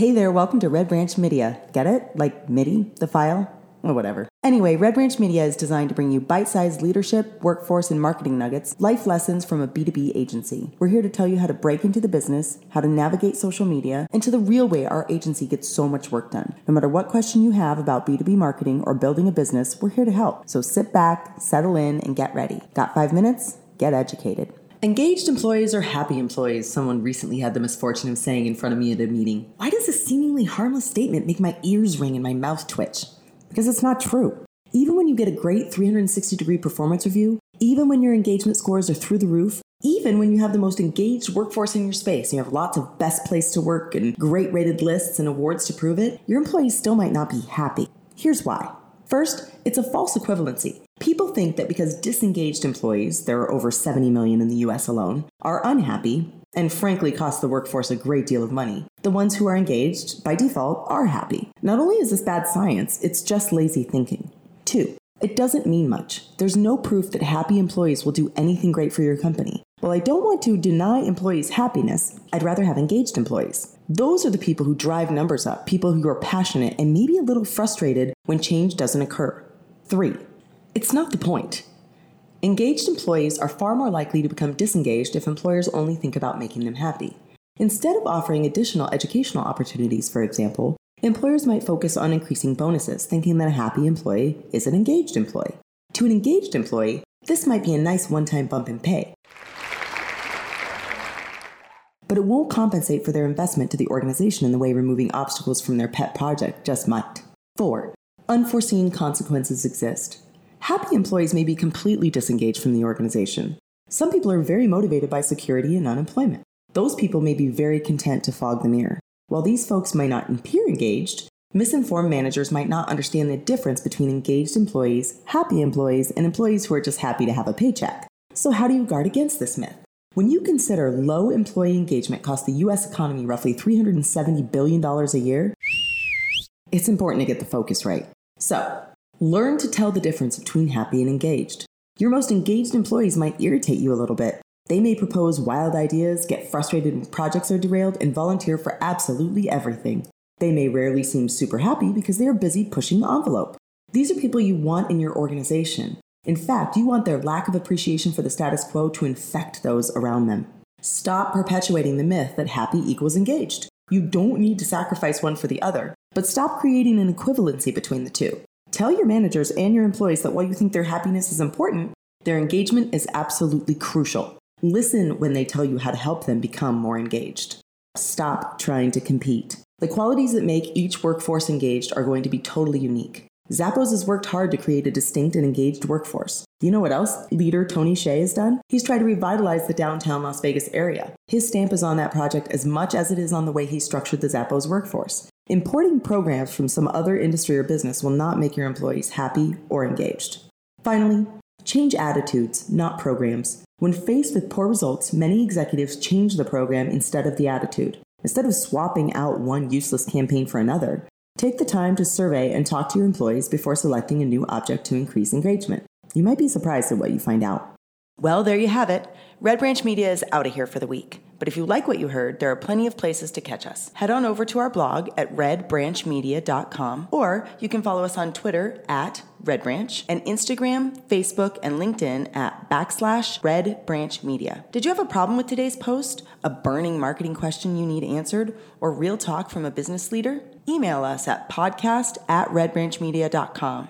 Hey there, welcome to Red Branch Media. Get it? Like MIDI, the file? Or whatever. Anyway, Red Branch Media is designed to bring you bite sized leadership, workforce, and marketing nuggets, life lessons from a B2B agency. We're here to tell you how to break into the business, how to navigate social media, and to the real way our agency gets so much work done. No matter what question you have about B2B marketing or building a business, we're here to help. So sit back, settle in, and get ready. Got five minutes? Get educated. Engaged employees are happy employees, someone recently had the misfortune of saying in front of me at a meeting. Why does this seemingly harmless statement make my ears ring and my mouth twitch? Because it's not true. Even when you get a great 360 degree performance review, even when your engagement scores are through the roof, even when you have the most engaged workforce in your space, you have lots of best place to work and great rated lists and awards to prove it, your employees still might not be happy. Here's why. First, it's a false equivalency. People think that because disengaged employees, there are over 70 million in the US alone, are unhappy, and frankly cost the workforce a great deal of money, the ones who are engaged, by default, are happy. Not only is this bad science, it's just lazy thinking. Two, it doesn't mean much. There's no proof that happy employees will do anything great for your company. While I don't want to deny employees happiness, I'd rather have engaged employees. Those are the people who drive numbers up, people who are passionate and maybe a little frustrated when change doesn't occur. Three, it's not the point. Engaged employees are far more likely to become disengaged if employers only think about making them happy. Instead of offering additional educational opportunities, for example, employers might focus on increasing bonuses, thinking that a happy employee is an engaged employee. To an engaged employee, this might be a nice one time bump in pay. But it won't compensate for their investment to the organization in the way removing obstacles from their pet project just might. 4. Unforeseen consequences exist. Happy employees may be completely disengaged from the organization. Some people are very motivated by security and unemployment. Those people may be very content to fog the mirror. While these folks might not appear engaged, misinformed managers might not understand the difference between engaged employees, happy employees, and employees who are just happy to have a paycheck. So, how do you guard against this myth? When you consider low employee engagement costs the US economy roughly $370 billion a year, it's important to get the focus right. So, learn to tell the difference between happy and engaged. Your most engaged employees might irritate you a little bit. They may propose wild ideas, get frustrated when projects are derailed, and volunteer for absolutely everything. They may rarely seem super happy because they are busy pushing the envelope. These are people you want in your organization. In fact, you want their lack of appreciation for the status quo to infect those around them. Stop perpetuating the myth that happy equals engaged. You don't need to sacrifice one for the other, but stop creating an equivalency between the two. Tell your managers and your employees that while you think their happiness is important, their engagement is absolutely crucial. Listen when they tell you how to help them become more engaged. Stop trying to compete. The qualities that make each workforce engaged are going to be totally unique. Zappos has worked hard to create a distinct and engaged workforce. You know what else leader Tony Hsieh has done? He's tried to revitalize the downtown Las Vegas area. His stamp is on that project as much as it is on the way he structured the Zappos workforce. Importing programs from some other industry or business will not make your employees happy or engaged. Finally, change attitudes, not programs. When faced with poor results, many executives change the program instead of the attitude. Instead of swapping out one useless campaign for another, Take the time to survey and talk to your employees before selecting a new object to increase engagement. You might be surprised at what you find out. Well, there you have it. Red Branch Media is out of here for the week. But if you like what you heard, there are plenty of places to catch us. Head on over to our blog at redbranchmedia.com, or you can follow us on Twitter at Red Branch and Instagram, Facebook, and LinkedIn at backslash Red Branch Media. Did you have a problem with today's post? A burning marketing question you need answered? Or real talk from a business leader? Email us at podcast at redbranchmedia.com.